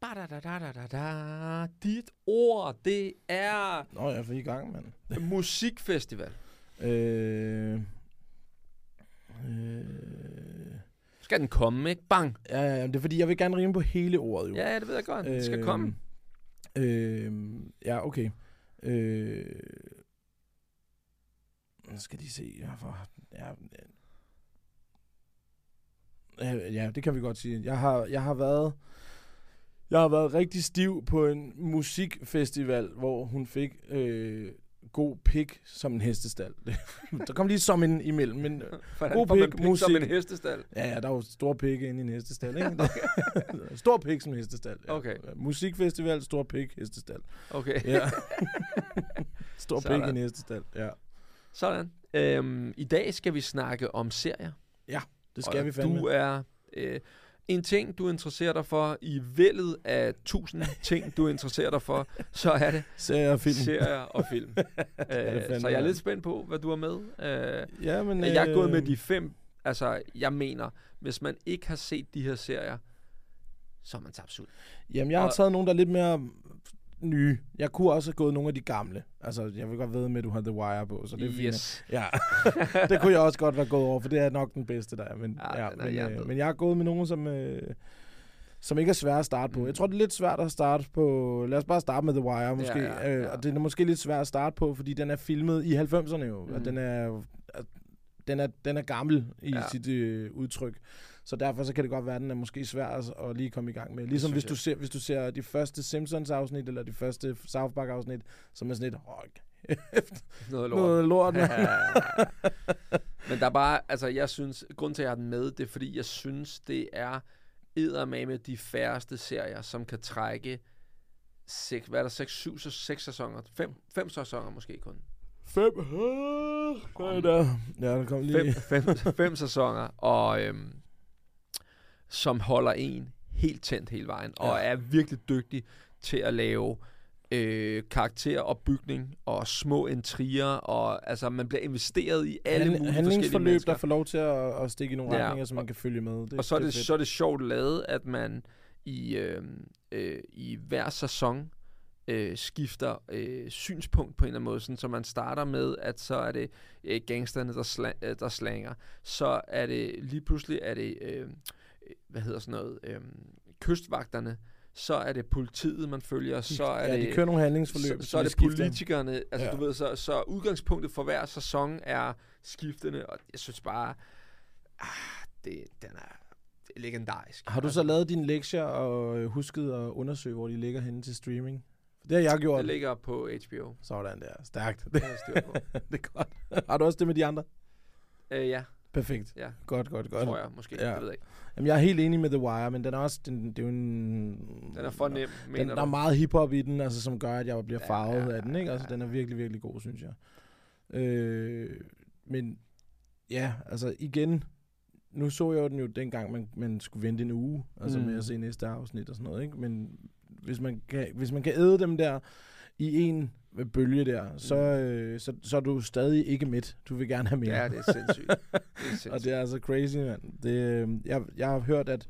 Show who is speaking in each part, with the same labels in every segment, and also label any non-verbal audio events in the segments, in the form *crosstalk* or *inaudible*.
Speaker 1: Ba-da-da-da-da-da. Dit ord, det er
Speaker 2: Nå, jeg er i gang, mand.
Speaker 1: musikfestival.
Speaker 2: Øh, øh,
Speaker 1: Skal den komme, ikke? Bang.
Speaker 2: ja, ja, det er fordi, jeg vil gerne rime på hele ordet, jo.
Speaker 1: Ja, ja, det ved jeg godt. Det skal komme.
Speaker 2: Øh, ja, okay. Øh, nu skal de se. Ja, for, ja, ja, ja, det kan vi godt sige. Jeg har, jeg har været... Jeg har været rigtig stiv på en musikfestival, hvor hun fik øh, god pik som en hestestal. *laughs* der kom lige som en imellem, men *laughs*
Speaker 1: Hvordan
Speaker 2: god pik,
Speaker 1: pik som
Speaker 2: musik.
Speaker 1: en hestestal?
Speaker 2: Ja, ja, der er jo store pikke inde i en hestestal, ikke? *laughs* stor pik som hestestal. Ja.
Speaker 1: Okay.
Speaker 2: Musikfestival, stor pik, hestestal.
Speaker 1: Okay,
Speaker 2: Ja. stor
Speaker 1: Sådan.
Speaker 2: pik i en hestestal, ja.
Speaker 1: sådan. Øhm, I dag skal vi snakke om serier.
Speaker 2: Det skal
Speaker 1: og
Speaker 2: vi fandme.
Speaker 1: Du er... Øh, en ting, du interesserer dig for i vældet af tusind ting, du interesserer dig for, så er det
Speaker 2: Serier og film.
Speaker 1: serier og film. *laughs* øh, så jeg er lidt spændt på, hvad du har med. Øh,
Speaker 2: Ja, men...
Speaker 1: jeg er gået med
Speaker 2: øh,
Speaker 1: de fem. Altså, jeg mener, hvis man ikke har set de her serier, så er man tabt ud.
Speaker 2: Jamen, jeg har
Speaker 1: og-
Speaker 2: taget nogle, der er lidt mere nye. Jeg kunne også have gået nogle af de gamle. Altså, jeg vil godt ved med, at du har The Wire på, så det er fint.
Speaker 1: Yes.
Speaker 2: Ja, *laughs* det kunne jeg også godt være gået over, for det er nok den bedste, der er. Men,
Speaker 1: Ja,
Speaker 2: ja, men,
Speaker 1: hjernedød.
Speaker 2: øh, men jeg har gået med nogen, som, øh, som ikke er svære at starte på.
Speaker 1: Mm.
Speaker 2: Jeg tror, det er lidt svært at starte på... Lad os bare starte med The Wire, måske.
Speaker 1: Ja, ja,
Speaker 2: Øh,
Speaker 1: ja.
Speaker 2: og det er måske lidt svært at starte på, fordi den er filmet i 90'erne jo.
Speaker 1: Mm.
Speaker 2: Og den er, den er, den er gammel i
Speaker 1: ja.
Speaker 2: sit øh, udtryk. Så derfor så kan det godt være, at den er måske svær at, lige komme i gang med. Ligesom hvis du, ser, hvis du ser de første Simpsons-afsnit, eller de første South Park-afsnit, som er sådan et... Oh, *laughs*
Speaker 1: Noget lort.
Speaker 2: noget lort, mand. *laughs*
Speaker 1: Men der er bare, altså jeg synes, grund til at jeg har den med, det er fordi, jeg synes, det er eddermame de færreste serier, som kan trække seks, hvad er der, seks, syv, så seks sæsoner, fem, fem sæsoner måske kun.
Speaker 2: Fem. Hvad er der? Ja, der kom lige...
Speaker 1: Fem, fem, fem sæsoner, og øhm, som holder en helt tændt hele vejen, og
Speaker 2: Ja.
Speaker 1: er virkelig dygtig til at lave øh, karakteropbygning og små intriger, og altså man bliver investeret i alle
Speaker 2: Hand,
Speaker 1: mulige forskellige
Speaker 2: handlingsforløb,
Speaker 1: mennesker.
Speaker 2: der får lov til at, at stikke i nogle
Speaker 1: Ja,
Speaker 2: retninger, så man kan følge med. Det,
Speaker 1: og så er det,
Speaker 2: fedt.
Speaker 1: så er det sjovt lavet, at man i, øh, øh, i hver sæson øh, skifter øh, synspunkt på en eller anden måde, sådan, så man starter med, at så er det øh, gangsterne, der, sla- øh, der slanger. Så er det lige pludselig, er det, øh, hvad hedder sådan noget, øh, kystvagterne, så er det politiet, man følger, så er
Speaker 2: ja,
Speaker 1: det...
Speaker 2: de kører nogle handlingsforløb.
Speaker 1: så, så er
Speaker 2: de
Speaker 1: det politikerne, altså
Speaker 2: Ja.
Speaker 1: du ved, så, så udgangspunktet for hver sæson er skiftende, og jeg synes bare, ah, det, den er det er legendarisk.
Speaker 2: Har du så lavet dine lektier og øh, husket at undersøge, hvor de ligger henne til streaming? Det har jeg gjort.
Speaker 1: Det ligger på HBO.
Speaker 2: Sådan der. Stærkt.
Speaker 1: Det har jeg på. *laughs*
Speaker 2: det er godt. Har du også det med de andre?
Speaker 1: øh, ja,
Speaker 2: Perfekt.
Speaker 1: ja,
Speaker 2: Godt, godt, godt.
Speaker 1: tror jeg måske.
Speaker 2: Ja.
Speaker 1: Ja. Det ved jeg ikke.
Speaker 2: Jamen, jeg er helt enig med The Wire, men den er også... Den, det er jo en...
Speaker 1: Den er for nem,
Speaker 2: Den,
Speaker 1: mener
Speaker 2: der er meget hiphop i den, altså, som gør, at jeg bliver
Speaker 1: Ja,
Speaker 2: farvet
Speaker 1: ja,
Speaker 2: af den. Ikke? Altså,
Speaker 1: ja.
Speaker 2: den er virkelig, virkelig god, synes jeg. Øh, men ja, altså igen, nu så jeg jo den jo dengang, man, man skulle vente en uge, altså
Speaker 1: Mm.
Speaker 2: med at se næste afsnit og sådan noget. Ikke? Men hvis man, kan, hvis man kan æde dem der i en bølge der, så,
Speaker 1: Mm.
Speaker 2: øh, så, så er du stadig ikke midt. Du vil gerne have mere.
Speaker 1: Ja, det er sindssygt. Det er sindssygt. *laughs*
Speaker 2: Og det er altså crazy, mand. Det, øh, jeg, jeg har hørt, at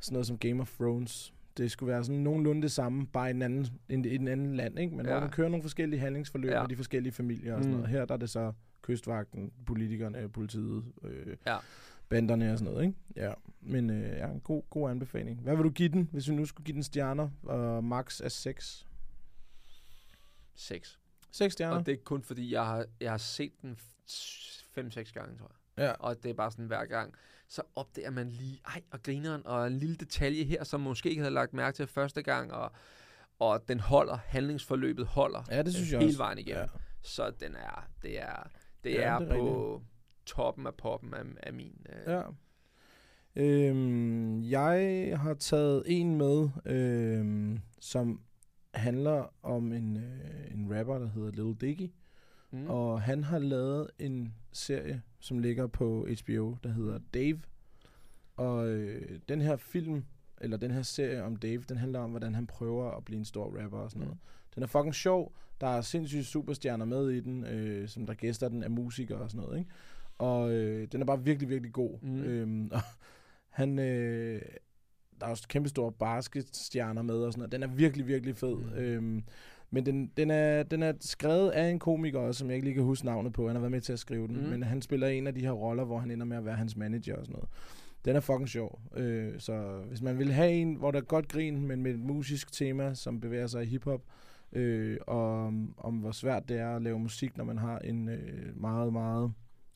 Speaker 2: sådan noget som Game of Thrones, det skulle være sådan nogenlunde det samme, bare i en anden, en, i en anden land, ikke? Men ja. Hvor man kører nogle forskellige handlingsforløb
Speaker 1: Ja.
Speaker 2: ja. med de forskellige familier og sådan
Speaker 1: Mm.
Speaker 2: noget. Her der er det så kystvagten, politikerne, politiet, øh,
Speaker 1: Ja.
Speaker 2: banderne og sådan noget, ikke? Ja, men øh, ja, en god, god anbefaling. Hvad vil du give den, hvis vi nu skulle give den stjerner? Og max er 6.
Speaker 1: Seks.
Speaker 2: 6 stjerner?
Speaker 1: Og det er kun fordi, jeg har, jeg har set den 5-6 gange, tror jeg.
Speaker 2: Ja.
Speaker 1: Og det er bare sådan hver gang, så opdager man lige, ej, og grineren, og en lille detalje her, som måske ikke havde lagt mærke til første gang, og, og den holder, handlingsforløbet holder
Speaker 2: Ja, det synes jeg
Speaker 1: hele
Speaker 2: også.
Speaker 1: vejen igennem.
Speaker 2: Ja.
Speaker 1: Så den er, det er, det
Speaker 2: Ja,
Speaker 1: er,
Speaker 2: det er
Speaker 1: på toppen af poppen af, af min. Øh,
Speaker 2: Ja. Øhm, jeg har taget en med, øhm, som handler om en, øh, en rapper, der hedder Lil Dicky.
Speaker 1: Mm.
Speaker 2: Og han har lavet en serie, som ligger på HBO, der hedder Dave. Og øh, den her film, eller den her serie om Dave, den handler om, hvordan han prøver at blive en stor rapper og sådan noget. Den er fucking sjov. Der er sindssygt superstjerner med i den, øh, som der gæster den af musikere og sådan noget. Ikke? Og øh, den er bare virkelig, virkelig god.
Speaker 1: Mm.
Speaker 2: Øhm, *laughs* og han, øh, der er også kæmpe store basketstjerner med og sådan noget. Den er virkelig, virkelig fed.
Speaker 1: Mm.
Speaker 2: Øhm, men den, den, er, den er skrevet af en komiker også, som jeg ikke lige kan huske navnet på. Han har været med til at skrive den.
Speaker 1: Mm.
Speaker 2: Men han spiller en af de her roller, hvor han ender med at være hans manager og sådan noget. Den er fucking sjov. Øh, så hvis man vil have en, hvor der er godt grin, men med et musisk tema, som bevæger sig i hiphop, øh, og om, om hvor svært det er at lave musik, når man har en øh, meget, meget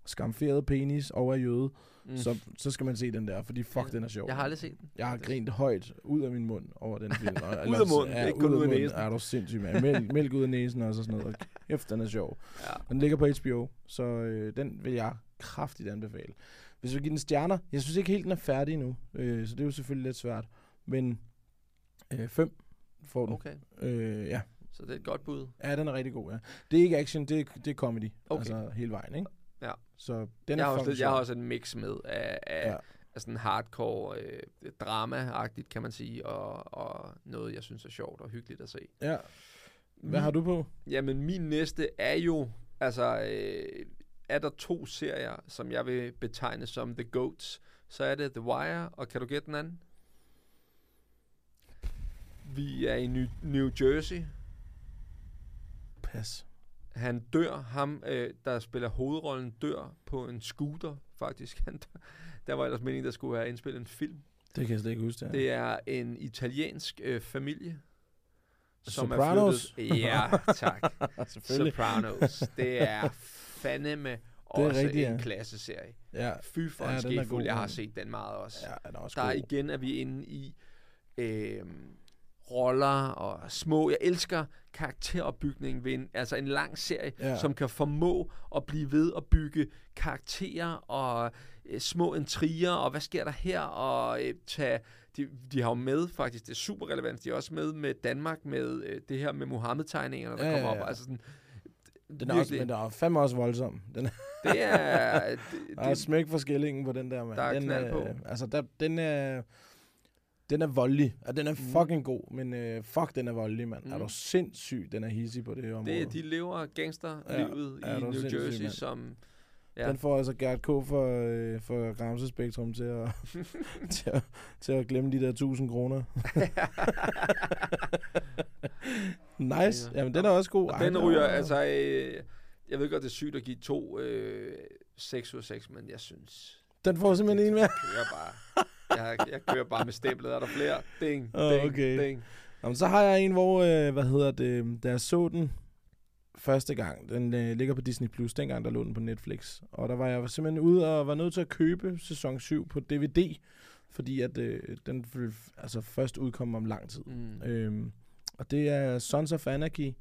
Speaker 2: skamferet penis og er jøde,
Speaker 1: Mm.
Speaker 2: så, så skal man se den der, fordi fuck, den er sjov.
Speaker 1: Jeg har aldrig set den.
Speaker 2: Jeg har grint højt ud af min mund over den film. *laughs*
Speaker 1: Ud af munden, ikke kun
Speaker 2: ud
Speaker 1: af næsen.
Speaker 2: Er du sindssyg, mand. *laughs* Mælk, mælk ud af næsen og sådan noget. Og Kæft, den er sjov.
Speaker 1: Ja.
Speaker 2: Den ligger på HBO, så øh, den vil jeg kraftigt anbefale. Hvis vi giver den stjerner, jeg synes ikke helt, den er færdig nu, øh, så det er jo selvfølgelig lidt svært. Men øh, fem får den.
Speaker 1: Okay,
Speaker 2: Øh, ja.
Speaker 1: så det er et godt bud.
Speaker 2: ja, den er rigtig god, ja. Det er ikke action, det er, det er comedy.
Speaker 1: Okay.
Speaker 2: Altså hele vejen, ikke?
Speaker 1: Ja.
Speaker 2: Så den
Speaker 1: jeg,
Speaker 2: er
Speaker 1: har også, lidt, jeg har også en mix med af, af,
Speaker 2: ja.
Speaker 1: af sådan hardcore øh, drama-agtigt, kan man sige, og, og noget, jeg synes er sjovt og hyggeligt at se.
Speaker 2: Ja. Hvad har du på?
Speaker 1: Jamen, min næste er jo, altså, øh, er der to serier, som jeg vil betegne som The Goats, så er det The Wire, og kan du gætte den anden? Vi er i New, New Jersey.
Speaker 2: Pas.
Speaker 1: Han dør, ham øh, der spiller hovedrollen, dør på en scooter, faktisk. Han dør. Der var ellers meningen, der skulle have indspillet en film.
Speaker 2: Det kan jeg slet ikke huske, det
Speaker 1: Det er en italiensk øh, familie,
Speaker 2: Sopranos?
Speaker 1: er flyttet... Ja, tak. *laughs* Sopranos. Det er fandeme også
Speaker 2: rigtigt,
Speaker 1: en
Speaker 2: ja.
Speaker 1: klasseserie.
Speaker 2: Ja,
Speaker 1: Fy for
Speaker 2: Ja,
Speaker 1: en
Speaker 2: er god,
Speaker 1: Jeg har set den meget også.
Speaker 2: ja den er også
Speaker 1: Der er
Speaker 2: god.
Speaker 1: igen er vi inde i øh, roller og små. Jeg elsker karakteropbygning ved en, altså en lang serie,
Speaker 2: Ja.
Speaker 1: som kan formå at blive ved at bygge karakterer og øh, små intriger, og hvad sker der her, og øh, tage, de, de har jo med faktisk, det er super relevant, de er også med med Danmark, med øh, det her med Mohammed-tegningerne, der
Speaker 2: Ja,
Speaker 1: ja,
Speaker 2: ja,
Speaker 1: kommer
Speaker 2: ja.
Speaker 1: op, altså sådan,
Speaker 2: Den er også, men den er fandme også voldsom. Den er,
Speaker 1: det er, *laughs* det,
Speaker 2: der er
Speaker 1: det,
Speaker 2: smæk for skillingen på den der, mand.
Speaker 1: Der er
Speaker 2: den
Speaker 1: knald på.
Speaker 2: Altså, der, den er... Den er voldelig, og den er fucking god, men øh, fuck, den er voldelig, mand. Mm. Er
Speaker 1: Mm.
Speaker 2: du sindssyg, den er hissig på det her område.
Speaker 1: det, de lever gangsterlivet
Speaker 2: Ja, er
Speaker 1: i New Jersey,
Speaker 2: mand.
Speaker 1: som... Ja.
Speaker 2: Den får altså Gert K. for, øh, for Gramse Spektrum til at, til, at, til at glemme de der 1000 kroner. nice.
Speaker 1: Ja.
Speaker 2: Jamen, den er også god.
Speaker 1: Og
Speaker 2: Ej,
Speaker 1: den ryger,
Speaker 2: er-
Speaker 1: altså... Øh, jeg ved godt, det er sygt at give to øh, 6 ud af 6, men jeg synes...
Speaker 2: Den får simpelthen en mere.
Speaker 1: Jeg kører bare. Jeg, jeg kører bare med stemplet. Er der flere? Ding, ding,
Speaker 2: okay.
Speaker 1: ding.
Speaker 2: Jamen, så har jeg en, hvor, øh, hvad hedder det, da jeg så den første gang, den øh, ligger på Disney+, Plus, dengang der lå den på Netflix. Og der var jeg simpelthen ude og var nødt til at købe sæson 7 på DVD, fordi at øh, den altså, først udkom om lang tid.
Speaker 1: Mm.
Speaker 2: Øhm, og det er Sons of Anarchy.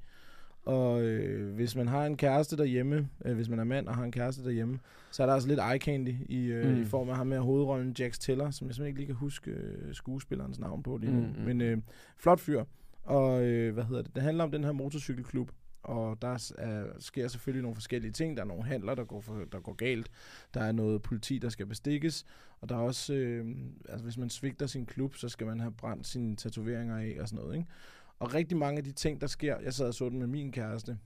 Speaker 2: Og øh, hvis man har en kæreste derhjemme, øh, hvis man er mand og har en kæreste derhjemme, så er der altså lidt eye candy i, øh,
Speaker 1: Mm.
Speaker 2: i form af ham med hovedrollen Jax Teller, som jeg simpelthen ikke lige kan huske øh, skuespillerens navn på lige nu.
Speaker 1: Mm,
Speaker 2: Mm. Men øh, flot fyr. Og øh, hvad hedder det? Det handler om den her motorcykelklub. Og der er, sker selvfølgelig nogle forskellige ting. Der er nogle handler, der går, for, der går galt. Der er noget politi, der skal bestikkes. Og der er også, øh, altså hvis man svigter sin klub, så skal man have brændt sine tatoveringer af og sådan noget. Ikke? Og rigtig mange af de ting, der sker, jeg sad og så den med min kæreste,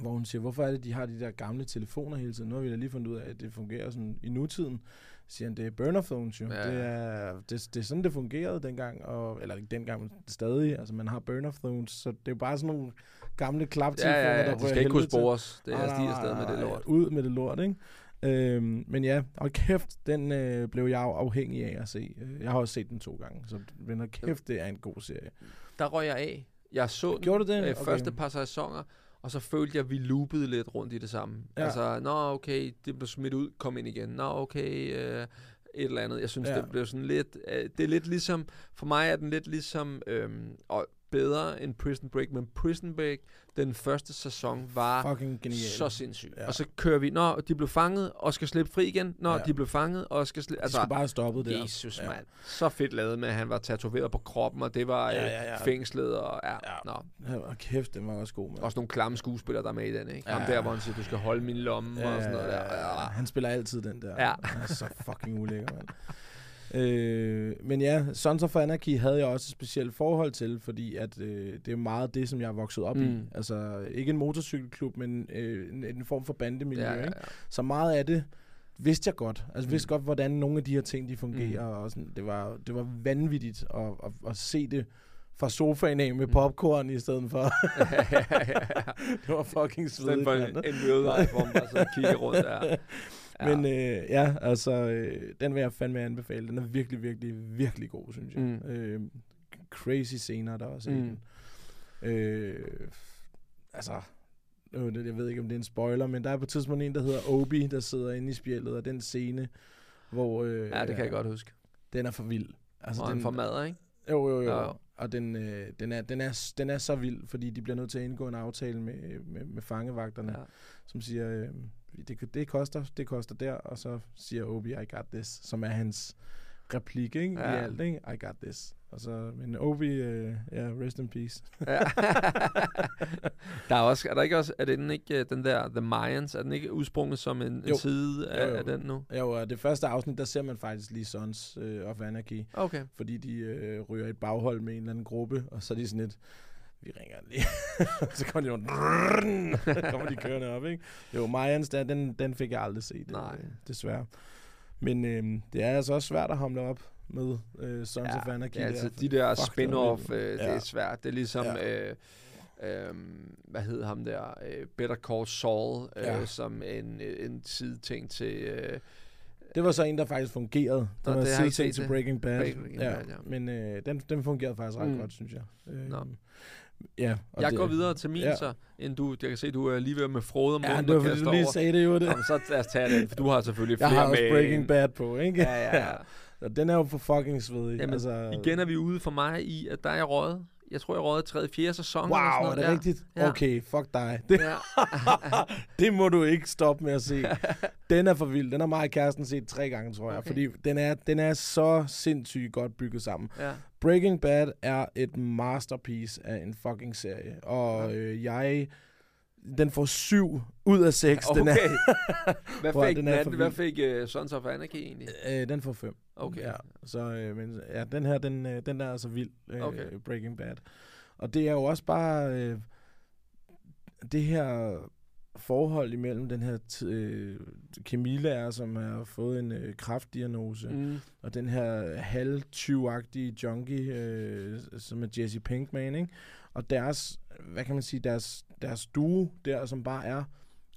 Speaker 2: hvor hun siger, hvorfor er det, de har de der gamle telefoner hele tiden? Nu har vi da lige fundet ud af, at det fungerer sådan i nutiden. Så siger han, det er burner phones jo.
Speaker 1: Ja,
Speaker 2: Ja. Det, er, det, det er sådan, det fungerede dengang, og, eller ikke dengang, men stadig. Altså man har burner phones, så det er jo bare sådan nogle gamle
Speaker 1: Ja,
Speaker 2: klaptelefoner,
Speaker 1: ja, ja,
Speaker 2: der
Speaker 1: de skal ikke kunne spores. Det er
Speaker 2: nej,
Speaker 1: afsted med det lort.
Speaker 2: Ud med det lort, ikke? Øhm, men ja, og kæft, den øh, blev jeg afhængig af at se. Øh, Jeg har også set den to gange, så men kæft, det er en god serie.
Speaker 1: Der røg jeg af. Jeg så den
Speaker 2: Gjorde du det?
Speaker 1: øh,
Speaker 2: Okay.
Speaker 1: første par sæsoner, og så følte jeg, at vi loopede lidt rundt i det samme.
Speaker 2: Ja.
Speaker 1: Altså, nå okay, det blev smidt ud, kom ind igen. Nå okay, øh, et eller andet. Jeg synes,
Speaker 2: ja.
Speaker 1: det blev sådan lidt... Øh, det er lidt ligesom... For mig er den lidt ligesom... Øh, og bedre end Prison Break, men Prison Break, den første sæson, var
Speaker 2: Fucking genial.
Speaker 1: så sindssyg.
Speaker 2: Ja.
Speaker 1: Ja. Og så kører vi, når de blev fanget og skal slippe fri igen, når
Speaker 2: Ja.
Speaker 1: ja. de blev fanget og skal slippe...
Speaker 2: Altså, de skulle bare have stoppet der.
Speaker 1: Jesus,
Speaker 2: Ja.
Speaker 1: ja. mand. Så fedt lavet med, at han var tatoveret på kroppen, og det var
Speaker 2: Ja,
Speaker 1: ja,
Speaker 2: ja,
Speaker 1: ja,
Speaker 2: ja.
Speaker 1: fængslet, og ja,
Speaker 2: Ja.
Speaker 1: ja. Nå.
Speaker 2: Ja, og kæft, den var også god, mand.
Speaker 1: Også nogle klamme skuespillere, der er med i den, ikke?
Speaker 2: Ja.
Speaker 1: Ham der, hvor han siger, du skal holde min lomme, og sådan noget der. Ja.
Speaker 2: Han spiller altid den der.
Speaker 1: Ja.
Speaker 2: Han er så fucking ulækker, mand. *laughs* Øh, men ja, Sons of Anarchy havde jeg også et specielt forhold til, fordi at øh, det er meget det, som jeg er vokset op mm. i. Altså, ikke en motorcykelklub, men øh, en, en form for bandemiljø,
Speaker 1: Ja, ja,
Speaker 2: ikke?
Speaker 1: ja.
Speaker 2: Så meget af det vidste jeg godt. Altså,
Speaker 1: Mm.
Speaker 2: vidste godt, hvordan nogle af de her ting, de fungerer.
Speaker 1: Mm.
Speaker 2: Og sådan. Det, var, det var vanvittigt at, at, at se det fra sofaen af med
Speaker 1: Mm.
Speaker 2: popcorn i stedet for. *laughs*
Speaker 1: ja, ja, ja.
Speaker 2: det var fucking
Speaker 1: I stedet
Speaker 2: svedigt.
Speaker 1: for en, en life, hvor man bare kigger rundt der. *laughs* Ja.
Speaker 2: Men øh, ja, altså, øh, den vil jeg fandme anbefale. Den er virkelig, virkelig, virkelig god, synes jeg. Mm. Øh, crazy scener, der er også mm. i den. Øh, altså, øh, jeg ved ikke, om det er en spoiler, men der er på et tidspunkt en, der hedder Obi, der sidder inde i spjældet, og den scene, hvor... Øh,
Speaker 1: ja, det kan jeg godt huske.
Speaker 2: Den er for vild. Altså,
Speaker 1: Og
Speaker 2: den,
Speaker 1: han får mad, ikke?
Speaker 2: Jo, jo, jo.
Speaker 1: Ja, jo.
Speaker 2: Og den, øh, den, er, den, er, den er så vild, fordi de bliver nødt til at indgå en aftale med, med, med fangevagterne, ja. Som siger, øh, det, det koster, det koster der, og så siger Obi, I got this, som er hans replik, ikke? Ja. I alt, ikke? I got this. Og så, men Obi, øh, ja, rest in peace.
Speaker 1: Ja. *laughs* der er også, er der ikke også, er den ikke øh, den der The Mayans, er den ikke udsprunget som en, en
Speaker 2: Jo.
Speaker 1: side af,
Speaker 2: Jo, jo.
Speaker 1: af den nu?
Speaker 2: Ja, og det første afsnit, der ser man faktisk lige Sons øh, of Anarchy,
Speaker 1: Okay.
Speaker 2: fordi de øh, ryger et baghold med en eller anden gruppe, og så er de sådan lidt, vi ringer lige. *laughs* så kommer de rundt, *laughs* kommer de kørende op, ikke? Jo, Mayans, der, den, den fik jeg aldrig set,
Speaker 1: Nej.
Speaker 2: Øh, desværre. Men øh, det er altså også svært at hamle op med øh, Sons
Speaker 1: Ja,
Speaker 2: of Anarchy.
Speaker 1: ja, altså
Speaker 2: der.
Speaker 1: de der spin-off, øh, det
Speaker 2: Ja.
Speaker 1: er svært. Det er ligesom,
Speaker 2: Ja.
Speaker 1: øh, øh, hvad hed ham der, øh, Better Call Saul, øh,
Speaker 2: Ja.
Speaker 1: som en, øh, en sideting til... Øh,
Speaker 2: Det var så en, der faktisk fungerede. Det
Speaker 1: Nå,
Speaker 2: var
Speaker 1: jeg
Speaker 2: sideting til. Breaking Bad.
Speaker 1: Breaking
Speaker 2: ja,
Speaker 1: Bad, ja.
Speaker 2: Men øh, den, den fungerede faktisk ret
Speaker 1: Mm.
Speaker 2: godt, synes jeg. Øh,
Speaker 1: Nå.
Speaker 2: Ja, og
Speaker 1: jeg
Speaker 2: det,
Speaker 1: går videre til min
Speaker 2: ja.
Speaker 1: så, inden du, jeg kan se, du er lige ved med Frode om
Speaker 2: Ja,
Speaker 1: munden
Speaker 2: det var fordi, du lige
Speaker 1: over.
Speaker 2: sagde det jo det.
Speaker 1: Jamen, så lad os tage den, for du har selvfølgelig
Speaker 2: Jeg
Speaker 1: flere
Speaker 2: har også
Speaker 1: med.
Speaker 2: Breaking Bad på, ikke?
Speaker 1: Ja, ja, ja. *laughs*
Speaker 2: Og den er jo for fucking svedig.
Speaker 1: Jamen,
Speaker 2: altså,
Speaker 1: Igen er vi ude for mig i, at der er jeg røget. Jeg tror, jeg røget 3. 4. sæson. eller
Speaker 2: Wow,
Speaker 1: sådan
Speaker 2: er
Speaker 1: noget
Speaker 2: det
Speaker 1: der.
Speaker 2: rigtigt?
Speaker 1: Ja.
Speaker 2: Okay, fuck dig. Det, *laughs*
Speaker 1: Ja.
Speaker 2: det må du ikke stoppe med at se. *laughs* Den er for vild. Den har mig og kæresten set tre gange, tror jeg.
Speaker 1: Okay.
Speaker 2: Fordi den er, den er så sindssygt godt bygget sammen.
Speaker 1: ja.
Speaker 2: Breaking Bad er et masterpiece af en fucking serie. Og
Speaker 1: Ja.
Speaker 2: øh, jeg... Den får syv ud af seks. *laughs*
Speaker 1: Okay.
Speaker 2: Den, er, *laughs*
Speaker 1: hvad fik,
Speaker 2: den
Speaker 1: den
Speaker 2: er
Speaker 1: anden, hvad fik uh, Sons of Anarchy egentlig?
Speaker 2: øh, den får fem.
Speaker 1: Okay.
Speaker 2: Ja, så, øh, men, ja, den her, den, øh, den der er så vild, øh,
Speaker 1: Okay.
Speaker 2: Breaking Bad. Og det er jo også bare øh, det her forhold imellem den her t- øh, kemilærer, som har fået en øh, kraftdiagnose, mm.
Speaker 1: Mm.
Speaker 2: og den her halvtyvagtige junkie, øh, som er Jesse Pinkman, ikke? Og deres, hvad kan man sige, deres, deres duo der, som bare er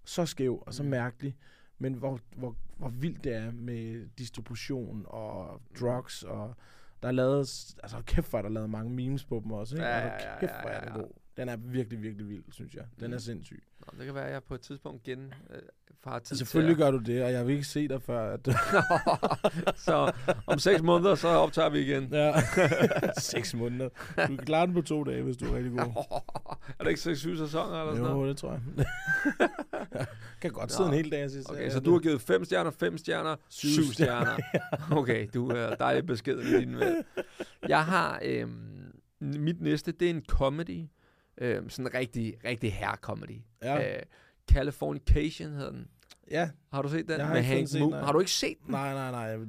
Speaker 2: så skæv og så
Speaker 1: Mm.
Speaker 2: mærkelig, men hvor, hvor, hvor vildt det er med distribution og drugs, og der er lavet, altså kæft er der lavet mange memes på dem også, ikke?
Speaker 1: Ja,
Speaker 2: og
Speaker 1: ja, ja,
Speaker 2: kæft
Speaker 1: ja,
Speaker 2: hvor er
Speaker 1: ja,
Speaker 2: den
Speaker 1: ja.
Speaker 2: god. Den er virkelig, virkelig vild, synes jeg. Den
Speaker 1: Mm.
Speaker 2: er sindssyg.
Speaker 1: Nå, det kan være, at jeg på et tidspunkt gen øh, har tid
Speaker 2: Selvfølgelig
Speaker 1: til
Speaker 2: gør du det, og jeg vil ikke se dig før, at...
Speaker 1: at... Så om seks måneder, så optager vi igen.
Speaker 2: ja. *laughs* Seks måneder. Du kan klare den på to dage, hvis du er rigtig god. *laughs*
Speaker 1: er det ikke seks syv sæsoner eller sådan noget?
Speaker 2: Jo, det tror *laughs* jeg. kan godt sidde
Speaker 1: Nå.
Speaker 2: en hel dag sige
Speaker 1: Okay, så du har givet fem stjerner, fem stjerner, syv,
Speaker 2: Syv
Speaker 1: stjerner. Okay, du er dejligt beskeden i din med. Jeg har øhm, mit næste, det er en comedy. Øhm, sådan en rigtig, rigtig herre-comedy.
Speaker 2: Ja,
Speaker 1: Øh, Californication hedder den.
Speaker 2: ja.
Speaker 1: Har du set den?
Speaker 2: Jeg har
Speaker 1: Med Hank
Speaker 2: set nej.
Speaker 1: Har du ikke set den?
Speaker 2: Nej, nej, nej.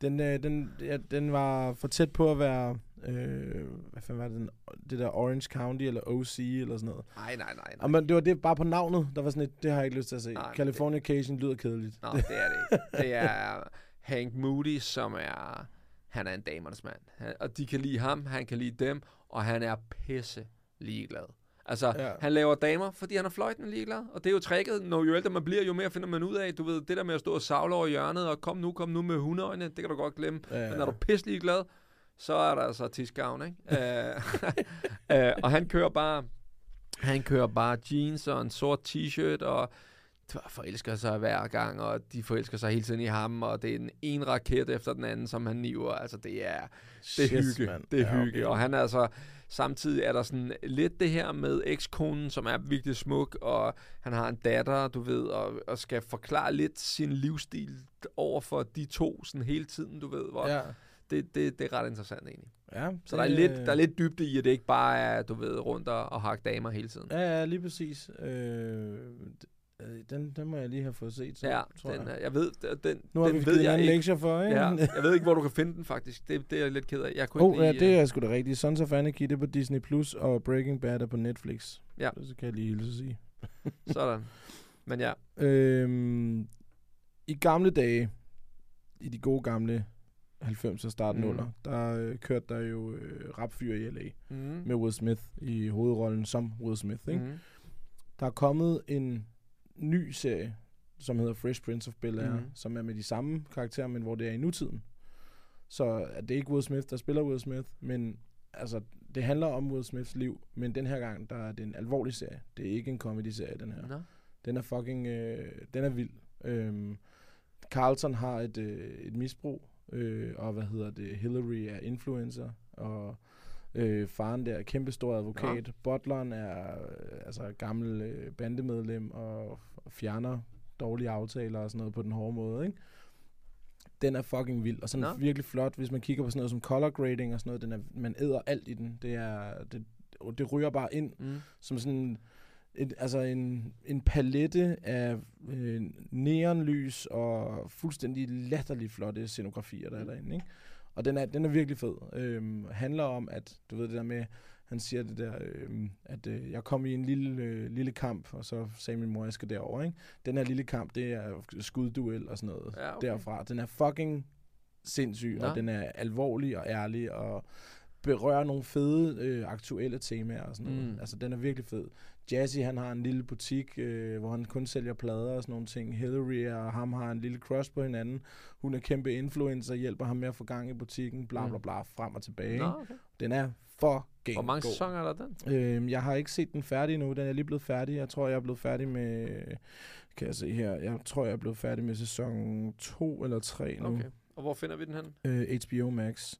Speaker 2: Den, øh, den, ja, den var for tæt på at være... Øh, hvad fanden var det? Den, det der Orange County, eller OC, eller sådan noget.
Speaker 1: Nej, nej, nej. nej.
Speaker 2: Og men det var det bare på navnet, der var sådan et, det har jeg ikke lyst til at se.
Speaker 1: Nej, men
Speaker 2: Californication lyder kedeligt.
Speaker 1: Nå, det er det ikke. Det er Hank Moody, som er... Han er en damernes mand. Han, og de kan lide ham, han kan lide dem, og han er pisse ligeglad. Altså,
Speaker 2: Ja.
Speaker 1: han laver damer, fordi han er fløjtende ligeglad. Og det er jo tricket. Når jo ældre man bliver, jo mere finder man ud af, du ved, det der med at stå og savle over hjørnet, og kom nu, kom nu med hundeøjne, det kan du godt glemme.
Speaker 2: Ja.
Speaker 1: Men når du er pisse ligeglad, så er der altså tidsgavn, ikke? uh, *laughs* uh, *laughs* og han kører bare, han kører bare jeans og en sort t-shirt, og forelsker sig hver gang, og de forelsker sig hele tiden i ham, og det er en, en raket efter den anden, som han niver. Altså, det er, det er
Speaker 2: Shit,
Speaker 1: hygge.
Speaker 2: mand.
Speaker 1: Det er
Speaker 2: Ja,
Speaker 1: hygge.
Speaker 2: okay.
Speaker 1: Og han er altså, samtidig er der sådan lidt det her med ekskonen, som er virkelig smuk, og han har en datter, du ved, og, og skal forklare lidt sin livsstil over for de to sådan hele tiden, du ved. Hvor
Speaker 2: Ja.
Speaker 1: det, det, det er ret interessant egentlig.
Speaker 2: Ja,
Speaker 1: Så der er, lidt, der er lidt dybde i, at det ikke bare er, du ved, rundt og, og hakke damer hele tiden.
Speaker 2: Ja, ja, lige præcis. Øh, øh, den, den må jeg lige have fået set, så,
Speaker 1: Ja,
Speaker 2: tror
Speaker 1: den,
Speaker 2: jeg.
Speaker 1: jeg ved, den,
Speaker 2: Nu har
Speaker 1: den
Speaker 2: vi
Speaker 1: ved jeg
Speaker 2: en
Speaker 1: ikke.
Speaker 2: lektie for, ikke?
Speaker 1: Ja, *laughs* jeg ved ikke, hvor du kan finde den faktisk. Det, det er jeg lidt ked af. Jeg kunne
Speaker 2: Åh,
Speaker 1: ikke
Speaker 2: oh, ja,
Speaker 1: lige,
Speaker 2: det
Speaker 1: øh,
Speaker 2: er sgu da rigtigt. Sons of Anarchy, det er på Disney+, Plus og Breaking Bad er på Netflix.
Speaker 1: Ja.
Speaker 2: Så kan jeg lige hilse sige. *laughs*
Speaker 1: Sådan. Men ja,
Speaker 2: Øhm, I gamle dage, i de gode gamle 90'er starten mm. under, der øh, kørte der jo øh, rapfyr i L.A.
Speaker 1: mm.
Speaker 2: med Will Smith i hovedrollen som Will Smith. Ikke? Mm. Der er kommet en ny serie, som hedder Fresh Prince of Bel-Air, mm. som er med de samme karakterer, men hvor det er i nutiden. Så er det ikke Will Smith, der spiller Will Smith, men altså, det handler om Will Smiths liv, men den her gang, der er det en alvorlig serie. Det er ikke en comedy-serie, den her.
Speaker 1: Nå.
Speaker 2: Den er fucking, øh, den er vild. Øhm, Carlton har et, øh, et misbrug, øh, og hvad hedder det, Hillary er influencer, og øh, faren der er kæmpestor advokat. Butleren er øh, altså gammel øh, bandemedlem og, og fjerner dårlige aftaler og sådan noget på den hårde måde, ikke? Den er fucking vild, og sådan
Speaker 1: Nå.
Speaker 2: virkelig flot, hvis man kigger på sådan noget som color grading og sådan noget, den er, man æder alt i den. Det er, det, det ryger bare ind
Speaker 1: Mm.
Speaker 2: som sådan et, altså en, en palette af øh, neonlys og fuldstændig latterligt flotte scenografier, der er
Speaker 1: Mm.
Speaker 2: derinde. Ikke? Og den er, den er virkelig fed. Øhm, handler om, at du ved det der med, han siger det der, øhm, at øh, jeg kom i en lille, øh, lille kamp, og så sagde min mor, jeg skal derover. Ikke? Den her lille kamp, det er skudduel og sådan noget
Speaker 1: Ja, okay.
Speaker 2: derfra. Den er fucking sindssyg,
Speaker 1: Nå.
Speaker 2: og den er alvorlig og ærlig, og berører nogle fede øh, aktuelle temaer og sådan noget.
Speaker 1: Mm.
Speaker 2: Altså, den er virkelig fed. Jazzy, han har en lille butik, øh, hvor han kun sælger plader og sådan nogle ting. Hillary og ham har en lille crush på hinanden. Hun er kæmpe influencer, hjælper ham med at få gang i butikken, bla bla
Speaker 1: Mm.
Speaker 2: bla, frem og tilbage.
Speaker 1: Nå, okay.
Speaker 2: Den er fucking
Speaker 1: Hvor mange
Speaker 2: god.
Speaker 1: sæsoner er der den?
Speaker 2: Øhm, jeg har ikke set den færdig nu. Den er lige blevet færdig. Jeg tror, jeg er blevet færdig med... Kan jeg se her? Jeg tror, jeg er blevet færdig med sæson 2 eller 3 nu.
Speaker 1: Okay. Og hvor finder vi den hen?
Speaker 2: Øh, HBO Max.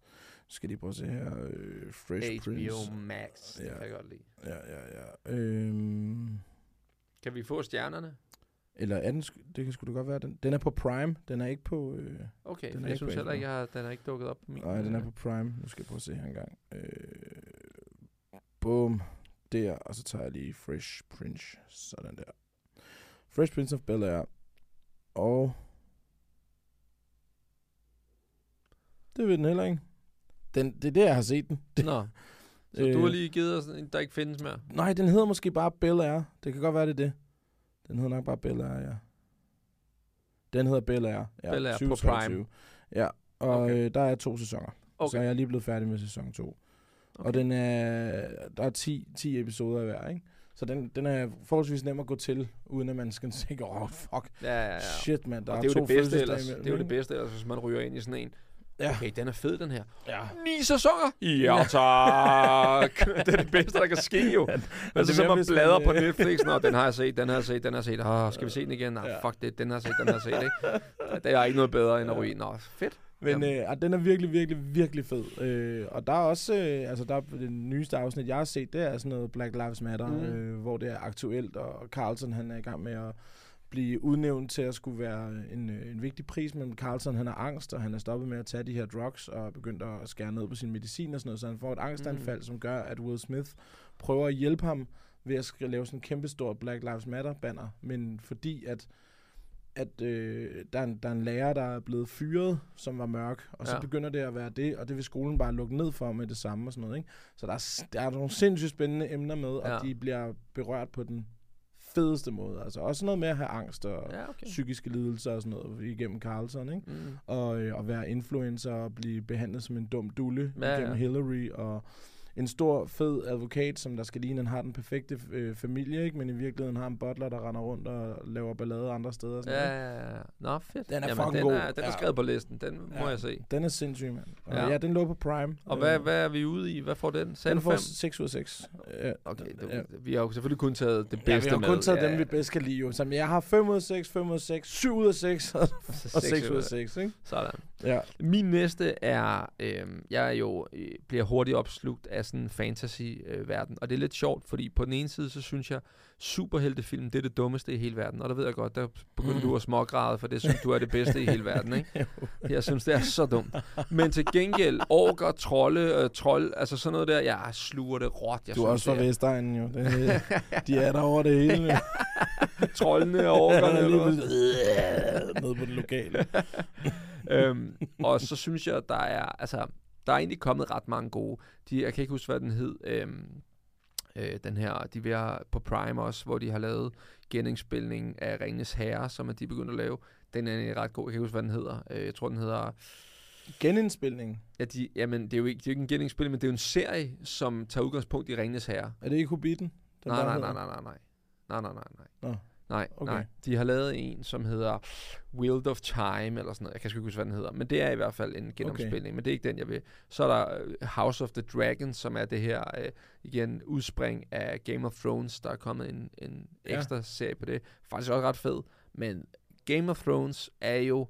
Speaker 2: Så skal de prøve at se her. Øh, Fresh Prince.
Speaker 1: Max. Det
Speaker 2: Ja.
Speaker 1: kan jeg godt lide.
Speaker 2: Ja, ja, ja. Øhm,
Speaker 1: Kan vi få stjernerne?
Speaker 2: eller er den, det kan sgu da godt være. Den, den er på Prime. Den er ikke på... Øh,
Speaker 1: Okay,
Speaker 2: Den er
Speaker 1: jeg
Speaker 2: ikke
Speaker 1: synes heller ikke, jeg har, den er ikke dukket op på min.
Speaker 2: nej, den er
Speaker 1: øh,
Speaker 2: på Prime. Nu skal jeg prøve at se her engang. Øh, boom. Der. Og så tager jeg lige Fresh Prince. Sådan der. Fresh Prince of Bel-Air. Og... Det ved den heller ikke. Den, det er der, jeg har set den.
Speaker 1: Nå. *laughs* Så
Speaker 2: Øh.
Speaker 1: du har lige givet os en, der ikke findes mere?
Speaker 2: Nej, den hedder måske bare Bel Air. Det kan godt være, det er det. Den hedder nok bare Bel Air, ja. Den hedder Bel Air. Ja,
Speaker 1: Bel Air på
Speaker 2: 2023.
Speaker 1: Prime.
Speaker 2: Ja, og
Speaker 1: Okay.
Speaker 2: øh, der er to sæsoner. Okay. Så jeg er lige blevet færdig med sæson 2. Okay. Og den er, der er 10, 10 episoder hver, ikke? Så den, den er forholdsvis nem at gå til, uden at man skal tænke, åh, oh, fuck,
Speaker 1: Ja, ja, ja.
Speaker 2: shit, mand, der
Speaker 1: og
Speaker 2: er
Speaker 1: det er
Speaker 2: to
Speaker 1: jo det bedste ellers. Det er jo det bedste ellers, hvis man ryger ind i sådan en.
Speaker 2: Ja.
Speaker 1: Okay, den er fed, den her.
Speaker 2: ja.
Speaker 1: Ni sæsoner? Ja, tak. *laughs* det er det bedste, der kan ske jo. Altså,
Speaker 2: det
Speaker 1: man
Speaker 2: hvis man,
Speaker 1: bladrer på
Speaker 2: øh,
Speaker 1: Netflix. Nå, den har jeg set, den har jeg set, den har jeg set. Åh, skal vi se den igen? Nej,
Speaker 2: Ja.
Speaker 1: fuck det, den har jeg set, den har jeg set, ikke? *laughs* Det er ikke noget bedre end at ryge. Nå, fedt.
Speaker 2: Men øh, den er virkelig, virkelig, virkelig fed. Øh, og der er også, øh, altså der er den nyeste afsnit, jeg har set, det er sådan noget Black Lives Matter,
Speaker 1: mm.
Speaker 2: øh, hvor det er aktuelt, og Carlson han er i gang med at blive udnævnt til at skulle være en, øh, en vigtig pris, men Carlson han har angst, og han er stoppet med at tage de her drugs, og begyndt at skære ned på sin medicin og sådan noget, så han får et angstanfald,
Speaker 1: Mm.
Speaker 2: som gør, at Will Smith prøver at hjælpe ham ved at lave sådan en kæmpe stor Black Lives Matter banner, men fordi at at øh, der, er en, der er en lærer, der er blevet fyret, som var mørk, og så
Speaker 1: Ja.
Speaker 2: begynder det at være det, og det vil skolen bare lukke ned for med det samme og sådan noget. Ikke? Så der er, der er nogle sindssygt spændende emner med, og
Speaker 1: Ja.
Speaker 2: de bliver berørt på den fedeste måde. Altså også noget med at have angst og
Speaker 1: Ja, okay.
Speaker 2: psykiske lidelser og sådan noget igennem Carlson, ikke?
Speaker 1: Mm.
Speaker 2: Og øh, at være influencer og blive behandlet som en dum dulle
Speaker 1: ja,
Speaker 2: igennem
Speaker 1: ja.
Speaker 2: Hillary og en stor, fed advokat, som der skal ligne, han har den perfekte øh, familie, ikke? men i virkeligheden har en butler, der render rundt og laver ballade andre steder. Sådan
Speaker 1: Ja, ja, ja. Nå, fedt.
Speaker 2: Den er
Speaker 1: Jamen,
Speaker 2: fucking
Speaker 1: den
Speaker 2: god.
Speaker 1: Er, den er
Speaker 2: Ja.
Speaker 1: skrevet på listen. Den må
Speaker 2: Ja.
Speaker 1: jeg se.
Speaker 2: Den er sindssyg, mand. Og
Speaker 1: Ja.
Speaker 2: ja. ja, den lå på Prime.
Speaker 1: Og hvad, hvad er vi ude i? Hvad får den? Sagde
Speaker 2: Den får
Speaker 1: fem?
Speaker 2: 6 ud af 6. Ja,
Speaker 1: Okay, det,
Speaker 2: ja.
Speaker 1: vi har jo selvfølgelig kun taget det bedste
Speaker 2: Ja, vi har
Speaker 1: med.
Speaker 2: kun taget
Speaker 1: ja,
Speaker 2: dem, vi bedst kan lide. Jo. Så jeg har 5 ud af 6, 5 ud af 6, 7 ud af 6 og
Speaker 1: Så
Speaker 2: 6 ud af 6. Ikke?
Speaker 1: Sådan.
Speaker 2: Ja.
Speaker 1: Min næste er, øh, jeg er jo øh, bliver hurtigt opslugt af sådan en fantasy-verden, og det er lidt sjovt, fordi på den ene side, så synes jeg, superheltefilm, det er det dummeste i hele verden, og der ved jeg godt, der begynder
Speaker 2: Mm.
Speaker 1: du at smågræde, for det synes du er det bedste i hele verden, ikke? *laughs* Jeg synes, det er så dumt. Men til gengæld, orker, trolde, øh, trold, altså sådan noget der, jeg sluger det råt. Jeg
Speaker 2: Du er
Speaker 1: synes,
Speaker 2: også fra
Speaker 1: det er-
Speaker 2: Vestegnen, jo. Det, er- *laughs* de er der over det hele. *laughs* ja.
Speaker 1: Troldene og orkerne. hvad?
Speaker 2: Nede på den lokale.
Speaker 1: Øhm, og så synes jeg, der er, altså, der er egentlig kommet ret mange gode. De, jeg kan ikke huske, hvad den hed. Øhm, øh, den her, de er på Prime også, hvor de har lavet genindspilning af Ringens Herre, som er de begyndt at lave. Den er egentlig ret god. Jeg kan ikke huske, hvad den hedder. Øh, jeg tror, den hedder...
Speaker 2: Genindspilning.
Speaker 1: Ja, de, jamen, det er jo ikke, det er jo ikke en genindspilning, men det er jo en serie, som tager udgangspunkt i Ringens Herre.
Speaker 2: Er det ikke Hobbiten? Den
Speaker 1: Nej, nej, nej, nej, nej, nej. Nej, nej, nej, nej.
Speaker 2: Nå.
Speaker 1: Nej,
Speaker 2: Okay.
Speaker 1: nej. De har lavet en, som hedder Wild of Time, eller sådan noget. Jeg kan sgu ikke huske, hvad den hedder. Men det er i hvert fald en genomspilning, okay. men det er ikke den, jeg vil. Så er der øh, House of the Dragon, som er det her, øh, igen, udspring af Game of Thrones. Der er kommet en, en
Speaker 2: Ja.
Speaker 1: ekstra serie på det. Faktisk også ret fed. Men Game of Thrones er jo...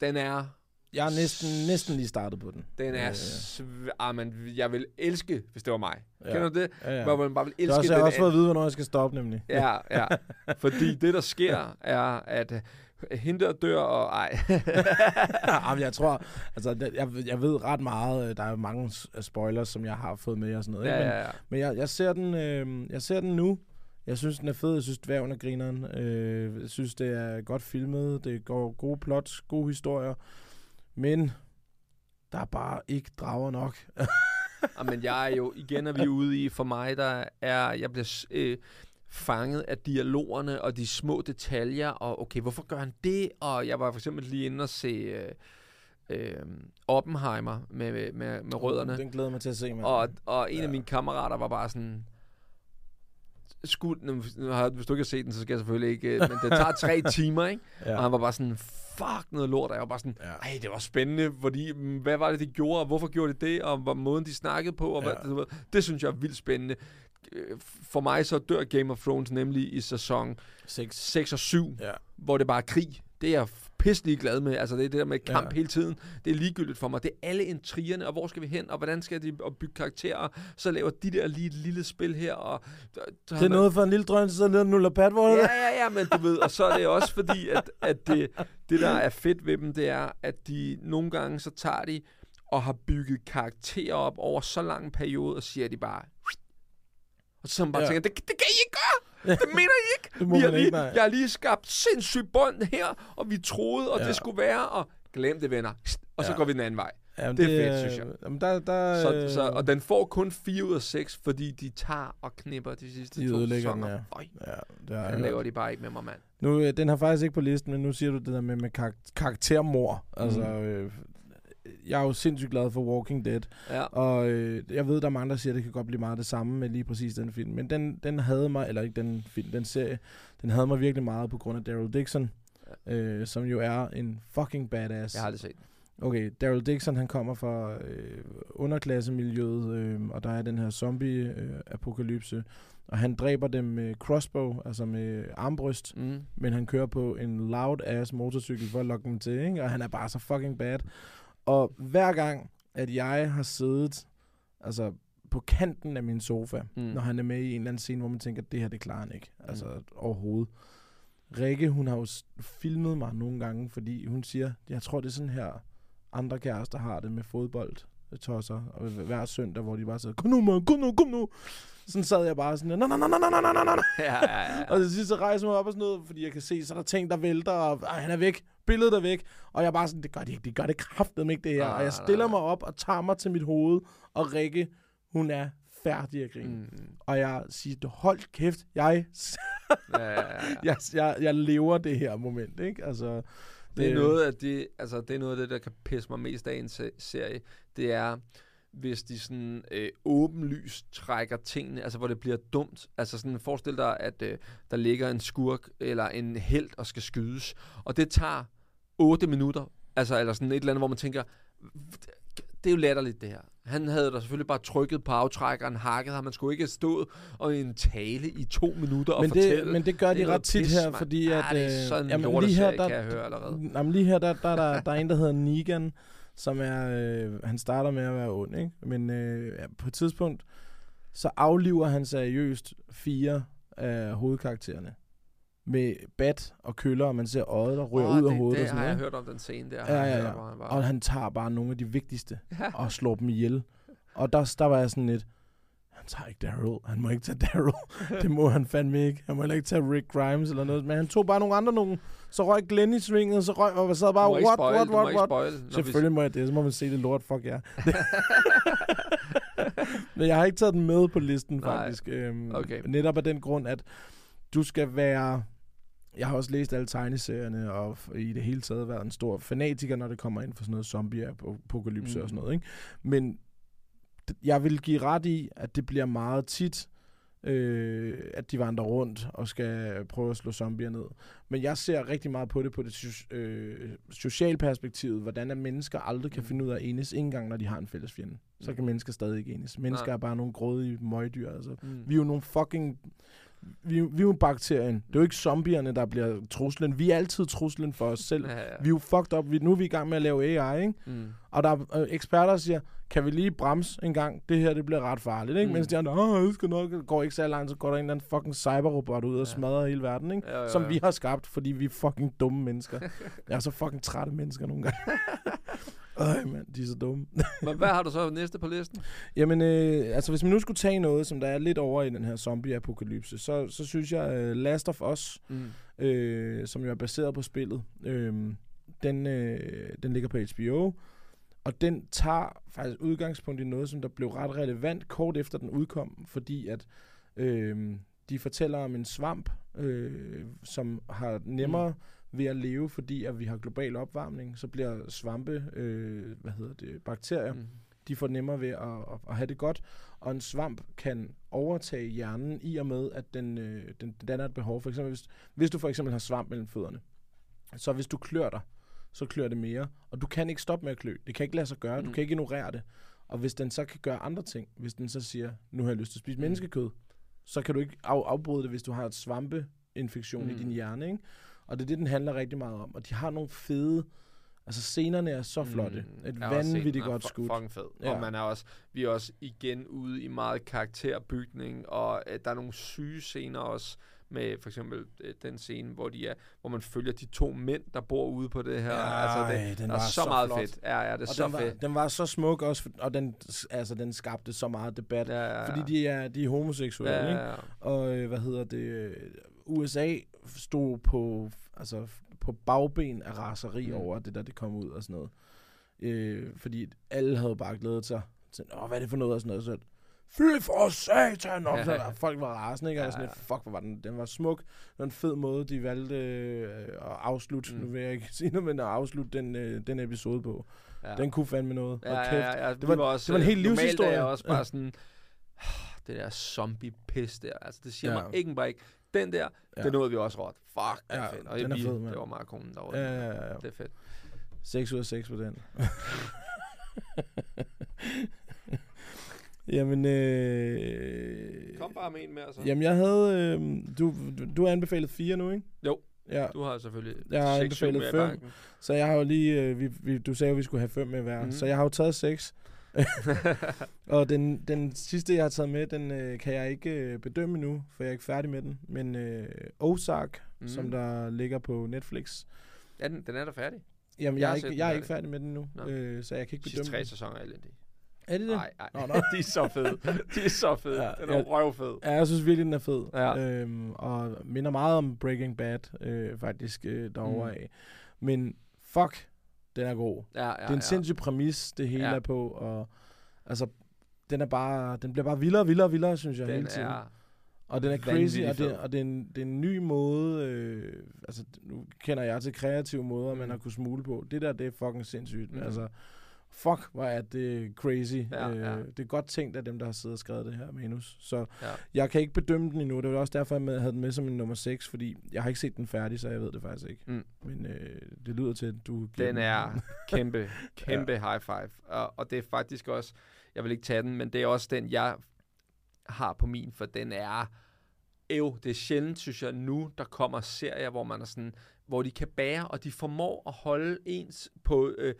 Speaker 1: Den er...
Speaker 2: Jeg har næsten, næsten lige startet på den.
Speaker 1: Den er...
Speaker 2: Ja,
Speaker 1: Øh, sv- ah, men jeg vil elske, hvis det var mig.
Speaker 2: ja.
Speaker 1: Kender du det?
Speaker 2: Ja, ja.
Speaker 1: Hvor man bare vil
Speaker 2: Det er
Speaker 1: elske
Speaker 2: også, jeg har
Speaker 1: den
Speaker 2: også fået at vide, hvornår jeg skal stoppe, nemlig.
Speaker 1: Ja, ja. *laughs* Fordi det, der sker, er, at øh, hende der dør, og ej. *laughs*
Speaker 2: Jamen, jeg tror, altså, det- jeg, jeg ved ret meget. øh, Der er mange s- spoilers, som jeg har fået med og sådan noget.
Speaker 1: ja,
Speaker 2: ikke? Men,
Speaker 1: ja, ja.
Speaker 2: men jeg, jeg, ser den, øh, jeg ser den nu. Jeg synes, den er fed. Jeg synes, dværgen er grineren. Øh, jeg synes, det er godt filmet. Det går gode plots, gode historier. Men der er bare ikke drager nok.
Speaker 1: Og, *laughs* men jeg er jo, igen er vi ude i, for mig, der er, jeg bliver øh, fanget af dialogerne og de små detaljer, og okay, hvorfor gør han det? Og jeg var for eksempel lige inde og se øh, øh, Oppenheimer med, med, med, med rødderne.
Speaker 2: Den glæder mig til at se, mand.
Speaker 1: Og, og en ja. af mine kammerater var bare sådan... Skud, nu, nu har, hvis du ikke har set den, så skal jeg selvfølgelig ikke... øh, Men det tager tre *laughs* timer, ikke? Ja. Og han var bare sådan, fuck noget lort. Og jeg var bare sådan,
Speaker 2: Ja.
Speaker 1: ej, det var spændende, fordi mm, hvad var det, de gjorde, og hvorfor gjorde de det, og hvor måden de snakkede på, og ja. Hvad, ved, det synes jeg er vildt spændende. Øh, For mig så dør Game of Thrones nemlig i sæson
Speaker 2: Seks.
Speaker 1: 6 og 7,
Speaker 2: Ja.
Speaker 1: hvor det bare er krig. Det er pisselig glad med. Altså det er det der med kamp ja. Hele tiden. Det er ligegyldigt for mig. Det er alle intrigerne, og hvor skal vi hen, og hvordan skal de og bygge karakterer. Så laver de der lige et lille spil her. Og,
Speaker 2: Det er noget for en lille drøn, så lidt nuller pat, hvor
Speaker 1: Ja, ja, ja, men du ved, og så er det også fordi, at, at det, det, der er fedt ved dem, det er, at de nogle gange, så tager de og har bygget karakterer op over så lang en periode, og siger de bare... Og så man bare. Ja. tænker, det, det kan I ikke gøre! Det mener I ikke!
Speaker 2: Det må
Speaker 1: vi har lige,
Speaker 2: ikke, nej.
Speaker 1: jeg har lige skabt sindssygt bånd her, og vi troede, og ja. Det skulle være, og glem det, venner. Og så
Speaker 2: Ja.
Speaker 1: går vi den anden vej.
Speaker 2: Jamen,
Speaker 1: Det er fedt, synes jeg.
Speaker 2: Jamen, der, der,
Speaker 1: Så, så, og den får kun 4 ud af 6, fordi de tager og knipper de sidste
Speaker 2: De
Speaker 1: to
Speaker 2: ødelægger den,
Speaker 1: sæsoner.
Speaker 2: ja.
Speaker 1: Øj,
Speaker 2: Ja, det har jeg
Speaker 1: den laver de bare ikke med mig, mand.
Speaker 2: Nu, øh, den har faktisk ikke på listen, men nu siger du det der med, med karak- karaktermor. Altså,
Speaker 1: Mm.
Speaker 2: øh, jeg er jo sindssygt glad for Walking Dead,
Speaker 1: Ja.
Speaker 2: og øh, jeg ved, der er mange, der siger, at det kan godt blive meget det samme med lige præcis den film. Men den, den havde mig, eller ikke den film, den serie, den havde mig virkelig meget på grund af Daryl Dixon, ja. øh, som jo er en fucking badass.
Speaker 1: Jeg har aldrig set.
Speaker 2: Okay, Daryl Dixon, han kommer fra øh, underklassemiljøet, øh, og der er den her zombie-apokalypse, og han dræber dem med crossbow, altså med armbryst,
Speaker 1: Mm.
Speaker 2: men han kører på en loud-ass motorcykel for at lokke dem til, ikke? og han er bare så fucking bad. Og hver gang, at jeg har siddet altså, på kanten af min sofa,
Speaker 1: Mm.
Speaker 2: mm. når han er med i en eller anden scene, hvor man tænker, det her, det klarer han ikke. Altså overhovedet. Rikke, hun har jo filmet mig nogle gange, fordi hun siger, jeg tror, det er sådan her, andre kærester har det med fodbold tosser, og hver søndag, hvor de bare siger, kom nu, man, kom nu, kom nu. Sådan sad jeg bare sådan, nej, nej, nej, nej, nej, nej, nej, nej,
Speaker 1: ja, ja, ja.
Speaker 2: og til sidst så rejser jeg mig op og sådan noget, fordi jeg kan se, så er der ting, der vælter, og han er væk. Billedet er væk. Og jeg er bare sådan, det gør det ikke, det gør det kraftedeme ikke det her. Og jeg stiller
Speaker 1: nej.
Speaker 2: mig op og tager mig til mit hoved, og Rikke, hun er færdig at grine. Mm. Og jeg siger, hold kæft, jeg,
Speaker 1: Ja, ja, ja. *laughs*
Speaker 2: jeg, jeg, jeg lever det her moment, ikke? Altså,
Speaker 1: Det er noget af det, altså det er noget af det, der kan pisse mig mest af en se- serie. Det er, hvis de sådan øh, åbenlyst trækker tingene, altså hvor det bliver dumt. Altså sådan, forestil dig, at øh, der ligger en skurk eller en held og skal skydes, og det tager 8 minutter, altså eller sådan et eller andet, hvor man tænker, det er jo latterligt det her. Han havde da selvfølgelig bare trykket på aftrækkeren, hakket ham. Man skulle ikke have stået og en tale i to minutter og
Speaker 2: men det,
Speaker 1: fortælle.
Speaker 2: Men det gør
Speaker 1: Det
Speaker 2: de
Speaker 1: er
Speaker 2: ret tit her,
Speaker 1: mand.
Speaker 2: fordi
Speaker 1: Ja,
Speaker 2: at...
Speaker 1: det er sådan en
Speaker 2: jamen,
Speaker 1: lorteserie,
Speaker 2: der,
Speaker 1: kan jeg høre allerede.
Speaker 2: Jamen, lige her, der, der, der, der er en, der hedder Negan, som er... Øh, han starter med at være ond, ikke? Men øh, ja, på et tidspunkt, så afliver han seriøst fire af hovedkaraktererne. Med bat og køller, og man ser øjet, der ryger
Speaker 1: Åh,
Speaker 2: ud af
Speaker 1: det,
Speaker 2: hovedet
Speaker 1: det
Speaker 2: og sådan
Speaker 1: har jeg
Speaker 2: noget.
Speaker 1: hørt om den scene der.
Speaker 2: Ja,
Speaker 1: jeg
Speaker 2: ja, ja.
Speaker 1: han bare-
Speaker 2: Og han tager bare nogle af de vigtigste og slår dem ihjel. Og der, der var jeg sådan lidt, tager ikke Daryl. Han må ikke tage Daryl. *laughs* det må han fandme ikke. Han må heller ikke tage Rick Grimes eller noget. Men han tog bare nogle andre nogen. Så røg Glenn i svinget, så røg, og sad bare, what,
Speaker 1: spoil,
Speaker 2: what, what, what?
Speaker 1: spoil, når vi-
Speaker 2: Selvfølgelig må jeg det, så må man se det lort, fuck ja. *laughs* Men jeg har ikke taget den med på listen,
Speaker 1: Nej.
Speaker 2: faktisk. Øhm,
Speaker 1: Okay.
Speaker 2: Netop af den grund, at du skal være... Jeg har også læst alle tegneserierne, og i det hele taget været en stor fanatiker, når det kommer ind for sådan noget zombie-apokalypse
Speaker 1: Mm.
Speaker 2: og sådan noget. Ikke? Men jeg vil give ret i, at det bliver meget tit, øh, at de vandrer rundt og skal prøve at slå zombier ned. Men jeg ser rigtig meget på det på det so- øh, sociale perspektiv, hvordan at mennesker aldrig kan
Speaker 1: Mm.
Speaker 2: finde ud af at enes, ikke engang når de har en fælles fjende. Så
Speaker 1: Mm.
Speaker 2: kan mennesker stadig ikke enes. Mennesker
Speaker 1: Nej.
Speaker 2: er bare nogle grådige møgdyr. Altså.
Speaker 1: Mm.
Speaker 2: Vi er jo nogle fucking... Vi, vi er jo bakterien. Det er jo ikke zombierne, der bliver truslen. Vi er altid truslen for os selv.
Speaker 1: Ja, ja.
Speaker 2: Vi er jo fucked up. Vi, nu er vi i gang med at lave AI, ikke?
Speaker 1: Mm.
Speaker 2: Og der er øh, eksperter, der siger, kan vi lige bremse en gang? Det her, det bliver ret farligt, ikke?
Speaker 1: Mm.
Speaker 2: Mens de andre, åh, jeg skal nok. Går ikke så langt, så går der en eller anden fucking cyberrobot ud og
Speaker 1: Ja.
Speaker 2: smadrer hele verden, ikke?
Speaker 1: Ja, ja,
Speaker 2: Som
Speaker 1: ja.
Speaker 2: vi har skabt, fordi vi er fucking dumme mennesker. jeg er så fucking trætte mennesker nogle gange. *laughs* Øj, mand, de er så dumme. *laughs*
Speaker 1: Men hvad har du så næste på listen?
Speaker 2: Jamen, øh, altså hvis man nu skulle tage noget, som der er lidt over i den her zombie-apokalypse, så, så synes jeg uh, Last of Us,
Speaker 1: Mm.
Speaker 2: øh, som jo er baseret på spillet, øh, den, øh, den ligger på HBO, og den tager faktisk udgangspunkt i noget, som der blev ret relevant kort efter den udkom, fordi at øh, de fortæller om en svamp, øh, som har nemmere ved at leve, fordi at vi har global opvarmning, så bliver svampe, øh, hvad hedder det, bakterier,
Speaker 1: Mm.
Speaker 2: de får nemmere ved at, at, at have det godt. Og en svamp kan overtage hjernen i og med, at den, øh, den danner et behov. For eksempel, hvis, hvis du for eksempel har svamp mellem fødderne, så hvis du klør dig, så klør det mere. Og du kan ikke stoppe med at klø. Det kan ikke lade sig gøre. Du
Speaker 1: Mm.
Speaker 2: kan ikke ignorere det. Og hvis den så kan gøre andre ting, hvis den så siger, nu har jeg lyst til at spise
Speaker 1: Mm.
Speaker 2: menneskekød, så kan du ikke af, afbryde det, hvis du har et svampeinfektion mm. i din hjerne. Ikke? Og det er det, den handler rigtig meget om. Og de har nogle fede... Altså scenerne er så flotte.
Speaker 1: Mm.
Speaker 2: Et vanvittigt godt skud.
Speaker 1: Fucking fed.
Speaker 2: Ja.
Speaker 1: Og man er også, vi er også igen ude i meget karakterbygning, og øh, der er nogle syge scener også, med for eksempel øh, den scene, hvor, de er, hvor man følger de to mænd, der bor ude på det her. altså,
Speaker 2: Ej,
Speaker 1: det,
Speaker 2: den
Speaker 1: der er
Speaker 2: var
Speaker 1: så,
Speaker 2: så
Speaker 1: meget
Speaker 2: flot.
Speaker 1: fedt. Ja, ja, det er
Speaker 2: og
Speaker 1: så
Speaker 2: den var,
Speaker 1: fedt.
Speaker 2: den var så smuk også, og den, altså, den skabte så meget debat.
Speaker 1: Ja, ja, ja.
Speaker 2: Fordi de er, de er homoseksuelle,
Speaker 1: ja,
Speaker 2: ikke?
Speaker 1: ja, ja.
Speaker 2: Og øh, hvad hedder det? øh, USA stod på, altså, på bagben af raseri
Speaker 1: Mm.
Speaker 2: over det, der det kom ud og sådan noget. Øh, fordi alle havde bare glædet sig til, Åh, hvad er det for noget og sådan noget. Så, Fy for satan! Og så, der, folk var rasende, ikke? Og
Speaker 1: Ja,
Speaker 2: sådan, fuck, hvor var den, den var smuk. Det var en fed måde, de valgte øh, at afslutte,
Speaker 1: Mm.
Speaker 2: nu vil jeg ikke *laughs* sige noget, men at afslutte den, øh, den episode på.
Speaker 1: ja.
Speaker 2: Den kunne fandme noget.
Speaker 1: Ja,
Speaker 2: Og
Speaker 1: ja,
Speaker 2: kæft.
Speaker 1: ja, ja.
Speaker 2: Det
Speaker 1: Vi
Speaker 2: var-
Speaker 1: også,
Speaker 2: det var en
Speaker 1: øh,
Speaker 2: hel
Speaker 1: normalt
Speaker 2: livshistorie.
Speaker 1: er jeg også bare *laughs* sådan, det der zombie-pis der, altså det siger
Speaker 2: Ja.
Speaker 1: mig ikke bare ikke. Den der,
Speaker 2: Ja.
Speaker 1: den nåede vi også råt. Fuck, det er
Speaker 2: Ja,
Speaker 1: fedt. Og
Speaker 2: den er fed, mand.
Speaker 1: det var meget konen, der var
Speaker 2: Ja, ja, ja, ja.
Speaker 1: Det er fedt.
Speaker 2: 6 ud af 6 på den. *laughs* Jamen, øh,
Speaker 1: Kom bare med en mere, så.
Speaker 2: jamen, jeg havde... Øh, du, du, har anbefalet fire nu, ikke?
Speaker 1: Jo.
Speaker 2: Ja,
Speaker 1: Du har selvfølgelig
Speaker 2: Jeg har anbefalet fem. så jeg har jo lige... Øh, vi, vi, du sagde jo, vi skulle have fem med hver.
Speaker 1: Mhm.
Speaker 2: Mm. Så jeg har jo taget seks. *laughs* Og den, den sidste, jeg har taget med, den øh, kan jeg ikke øh, bedømme nu, for jeg er ikke færdig med den. Men øh, Ozark, mm. som der ligger på Netflix.
Speaker 1: Ja, den, den er der færdig.
Speaker 2: Jamen,
Speaker 1: Jeg
Speaker 2: jeg, er ikke, jeg er
Speaker 1: færdig.
Speaker 2: ikke færdig med den nu,
Speaker 1: Nå.
Speaker 2: øh, så jeg kan ikke
Speaker 1: De sidste
Speaker 2: bedømme
Speaker 1: tre sæsoner er elendige.
Speaker 2: Er det det?
Speaker 1: Nej, nej. *laughs* De er så fede. De er så fede.
Speaker 2: Ja,
Speaker 1: Den er
Speaker 2: ja.
Speaker 1: røvfed.
Speaker 2: Ja, jeg synes virkelig, den er fed.
Speaker 1: Ja.
Speaker 2: Øhm, og minder meget om Breaking Bad, øh, faktisk, øh, derovre
Speaker 1: Mm.
Speaker 2: af. Men fuck, den er god.
Speaker 1: Ja, ja,
Speaker 2: det er en
Speaker 1: ja.
Speaker 2: sindssyg præmis, det hele
Speaker 1: Ja.
Speaker 2: er på. Og altså, den er bare, den bliver bare vildere og vildere og vildere, synes jeg,
Speaker 1: Den
Speaker 2: hele tiden.
Speaker 1: er...
Speaker 2: Og den er crazy, og, det, og det, er en, det er en ny måde, øh, altså nu kender jeg til kreative måder, mm. man har kunne smule på. Det der, det er fucking sindssygt.
Speaker 1: Mm.
Speaker 2: Altså, fuck, hvor er det crazy.
Speaker 1: Ja, ja.
Speaker 2: Øh, det er godt tænkt af dem, der har siddet og skrevet det her manus. Så
Speaker 1: Ja.
Speaker 2: jeg kan ikke bedømme den endnu. Det var også derfor, jeg havde den med som en nummer 6, fordi jeg har ikke set den færdig, så jeg ved det faktisk ikke.
Speaker 1: Mm.
Speaker 2: Men øh, det lyder til, at du giver
Speaker 1: Den er *laughs* kæmpe, kæmpe ja. high five. Og, og det er faktisk også, jeg vil ikke tage den, men det er også den, jeg har på min, for den er, ev, det er sjældent, synes jeg, nu, der kommer serier, hvor man er sådan, hvor de kan bære, og de formår at holde ens på øh,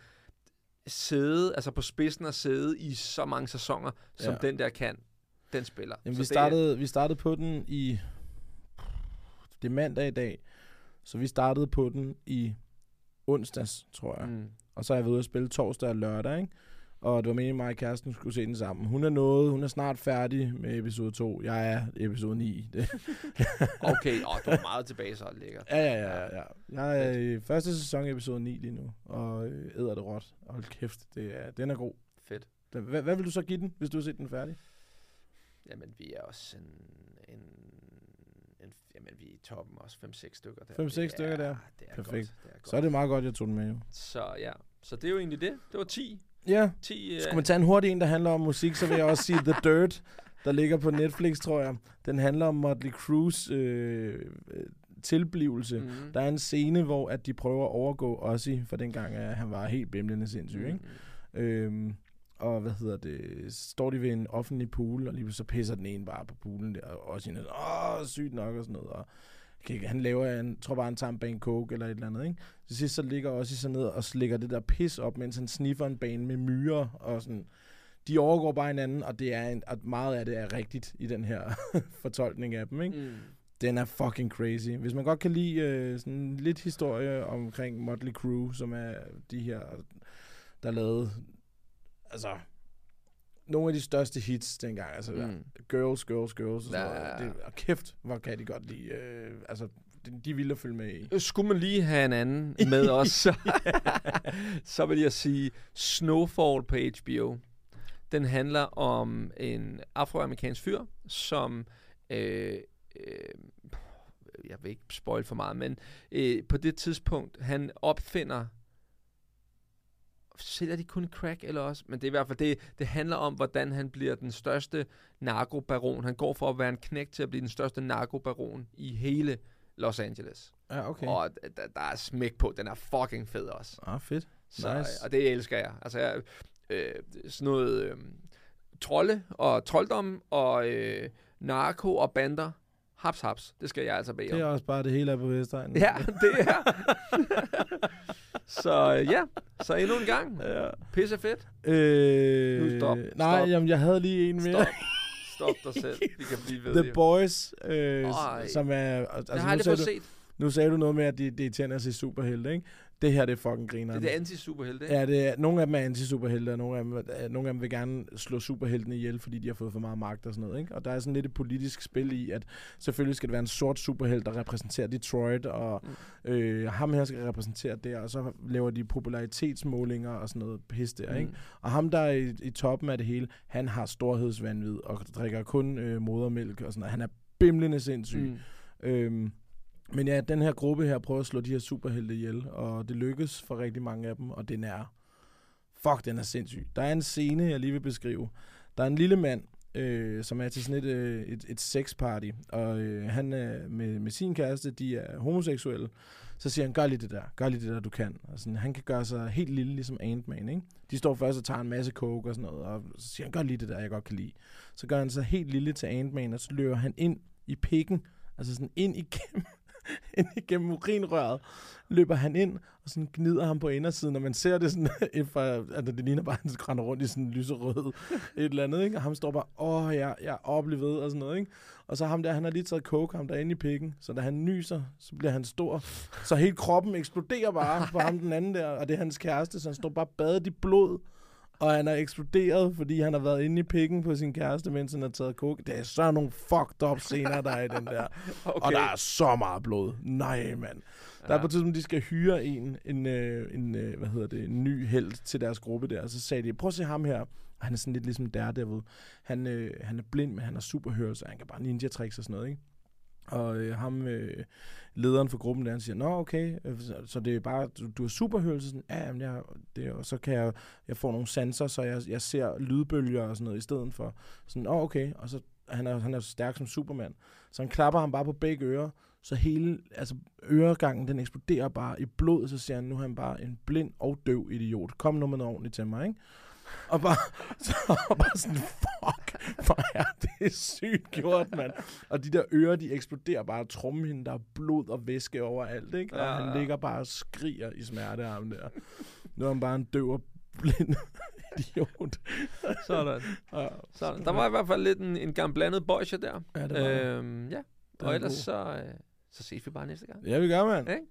Speaker 1: sæde, altså på spidsen af sæde i så mange sæsoner, som
Speaker 2: Ja.
Speaker 1: den der kan. Den spiller.
Speaker 2: Jamen, vi,
Speaker 1: er-
Speaker 2: startede, vi startede på den i... Det er mandag i dag. Så vi startede på den i onsdags, tror jeg. Mm. Og så er jeg ved at spille torsdag og lørdag, ikke? Og det var meningen, at mig og kæresten skulle se den sammen. Hun er nået, hun er snart færdig med episode 2. Jeg er episode 9. *laughs* Det,
Speaker 1: Okay, åh, du er meget tilbage, så er det lækkert.
Speaker 2: ja, ja, ja, ja. Jeg er i første sæson episode 9 lige nu, og øh, æder det råt. Hold kæft, det er, den er god.
Speaker 1: Fedt.
Speaker 2: Hvad, hvad vil du så give den, hvis du har set den færdig?
Speaker 1: Jamen, vi er også en... en, en jamen, vi er i toppen også. 5-6 stykker der.
Speaker 2: 5-6
Speaker 1: Det
Speaker 2: stykker
Speaker 1: er-
Speaker 2: der.
Speaker 1: Det er
Speaker 2: Perfekt.
Speaker 1: godt. Det er godt.
Speaker 2: Så er det meget godt, jeg tog den med, jo.
Speaker 1: Så ja, så det er jo egentlig det. Det var 10.
Speaker 2: Ja,
Speaker 1: 10 øh,
Speaker 2: Skulle man tage en hurtig en, der handler om musik, så vil jeg også sige The Dirt, der ligger på Netflix, tror jeg. Den handler om Motley Crue's øh, øh, tilblivelse. Mm.
Speaker 1: mm,
Speaker 2: Der er en scene, hvor at de prøver at overgå Ozzy, for dengang at han var helt bimlende sindssyg, ikke?
Speaker 1: mm,
Speaker 2: Øhm, og hvad hedder det, står de ved en offentlig pool, og lige så pisser den ene bare på poolen der, og Ozzy er åh, sygt nok og sådan noget, og okay, han laver, en, tror bare, han tager en bane coke eller et eller andet, ikke? Til sidst så ligger Ozzy så ned og slikker det der pis op, mens han sniffer en bane med myrer, og sådan, de overgår bare hinanden, og det er en, at meget af det er rigtigt i den her *laughs* fortolkning af dem, ikke?
Speaker 1: mm.
Speaker 2: Den er fucking crazy. Hvis man godt kan lide øh, sådan lidt historie omkring Motley Crue, som er de her, der lavede, altså, nogle af de største hits dengang. Altså, mm.
Speaker 1: Mm.
Speaker 2: Girls, Girls, Girls. Og, sådan
Speaker 1: ja,
Speaker 2: noget. Det, og kæft, hvor kan de godt lide. Øh, altså, de, de vilde at følge med i.
Speaker 1: Skulle man lige have en anden med *laughs* os, så, *laughs* så vil jeg sige Snowfall på HBO. Den handler om en afroamerikansk fyr, som... Øh, øh, jeg vil ikke spoil for meget, men øh, på det tidspunkt, han opfinder sælger de kun crack eller også? Men det er i hvert fald det, det handler om, hvordan han bliver den største narkobaron. Han går for at være en knæk til at blive den største narkobaron i hele Los Angeles.
Speaker 2: Ja, okay.
Speaker 1: Og d- d- der er smæk på. Den er fucking fed også.
Speaker 2: Ah, fedt.
Speaker 1: Så,
Speaker 2: Nice.
Speaker 1: Og det elsker jeg. Altså, jeg, øh, sådan noget øh, trolde og trolddom og øh, narko og bander. Haps, haps. Det skal jeg altså bede
Speaker 2: Det er
Speaker 1: om.
Speaker 2: også bare det hele er på Vestegnen.
Speaker 1: Ja, det er. så øh, ja, så endnu en gang.
Speaker 2: ja.
Speaker 1: Pisse fedt.
Speaker 2: Øh,
Speaker 1: Nu stop,
Speaker 2: Nej,
Speaker 1: stop.
Speaker 2: jamen, jeg havde lige en mere.
Speaker 1: Stop. Stop dig selv. Vi kan blive ved.
Speaker 2: The
Speaker 1: jo.
Speaker 2: Boys, øh,
Speaker 1: Ej.
Speaker 2: som er... Altså,
Speaker 1: det har
Speaker 2: nu
Speaker 1: jeg aldrig fået
Speaker 2: du,
Speaker 1: set.
Speaker 2: Nu sagde du noget med, at det, det er irriterende at se superhelte, ikke? Det her, det er fucking griner.
Speaker 1: Det er det anti-superhelte, ikke?
Speaker 2: Ja, det er, nogle af dem er anti-superhelte, og nogle af, dem, øh, nogle af dem vil gerne slå superheltene ihjel, fordi de har fået for meget magt og sådan noget. Ikke? Og der er sådan lidt et politisk spil i, at selvfølgelig skal det være en sort superhelt, der repræsenterer Detroit, og mm. øh, ham her skal repræsentere der, og så laver de popularitetsmålinger og sådan noget pis der. Ikke?
Speaker 1: Mm.
Speaker 2: Og ham, der er i, i toppen af det hele, han har storhedsvandvid, og drikker kun øh, modermælk og sådan noget. Han er bimlende sindssyg. Mm. Øhm, men ja, den her gruppe her prøver at slå de her superhelte ihjel, og det lykkes for rigtig mange af dem, og den er... Fuck, den er sindssyg. Der er en scene, jeg lige vil beskrive. Der er en lille mand, øh, som er til sådan et, øh, et, et sexparty, og øh, han er med, med sin kæreste, de er homoseksuelle. Så siger han, gør lige det der, gør lige det der, du kan. Og sådan, han kan gøre sig helt lille, ligesom Ant-Man, ikke? De står først og tager en masse coke og sådan noget, og så siger han, gør lige det der, jeg godt kan lide. Så gør han sig helt lille til Ant-Man, og så løber han ind i pikken, altså sådan ind igennem, *laughs* *laughs* ind igennem urinrøret, løber han ind, og sådan gnider ham på indersiden, og man ser det sådan, *laughs* for, altså det ligner bare, at han rundt i sådan en lyserød et eller andet, ikke? Og ham står bare, åh, jeg, jeg er oplevet og sådan noget, ikke? Og så ham der, han har lige taget coke, ham derinde i pikken, så da han nyser, så bliver han stor. Så hele kroppen eksploderer bare på ham den anden der, og det er hans kæreste, så han står bare badet i blod. Og han er eksploderet, fordi han har været inde i pikken på sin kæreste, mens han har taget coke. Det er så nogle fucked up scener, der er i den der.
Speaker 1: Okay. *laughs*
Speaker 2: Og der er så meget blod. Nej, mand. Der er på et tidspunkt, de skal hyre en, en, øh, en øh, hvad hedder det, en ny held til deres gruppe der. Og så sagde de, prøv at se ham her. Og han er sådan lidt ligesom Daredevil. Han, øh, han er blind, men han har superhørelse, han kan bare ninja tricks og sådan noget, ikke? Og øh, ham, øh, lederen for gruppen der, han siger, Nå, okay, øh, så, så det er bare, du, du har superhørelse, sådan, ja, jamen, jeg, det, og så kan jeg, jeg får nogle sanser, så jeg, jeg ser lydbølger og sådan noget i stedet for. Sådan, åh, okay, og så, han er, han er stærk som Superman. Så han klapper ham bare på begge ører, så hele, altså øregangen, den eksploderer bare i blod, så siger han, nu er han bare en blind og døv idiot. Kom nu med noget ordentligt til mig, ikke? Og bare, *laughs* så, og bare sådan, fuck, for er det sygt gjort, mand. Og de der ører, de eksploderer bare trummen, der er blod og væske overalt, ikke? Og
Speaker 1: Ja,
Speaker 2: han
Speaker 1: ja.
Speaker 2: ligger bare og skriger i smerte af ham der. Nu er han bare en døv og blind *laughs* idiot.
Speaker 1: Sådan.
Speaker 2: Og,
Speaker 1: Sådan. Der var i hvert fald lidt en, en gang blandet boysje der.
Speaker 2: Ja, det var
Speaker 1: øhm, ja. Og ellers
Speaker 2: god.
Speaker 1: så, øh, så ses vi bare næste gang.
Speaker 2: Ja, vi gør, mand.
Speaker 1: Ikke?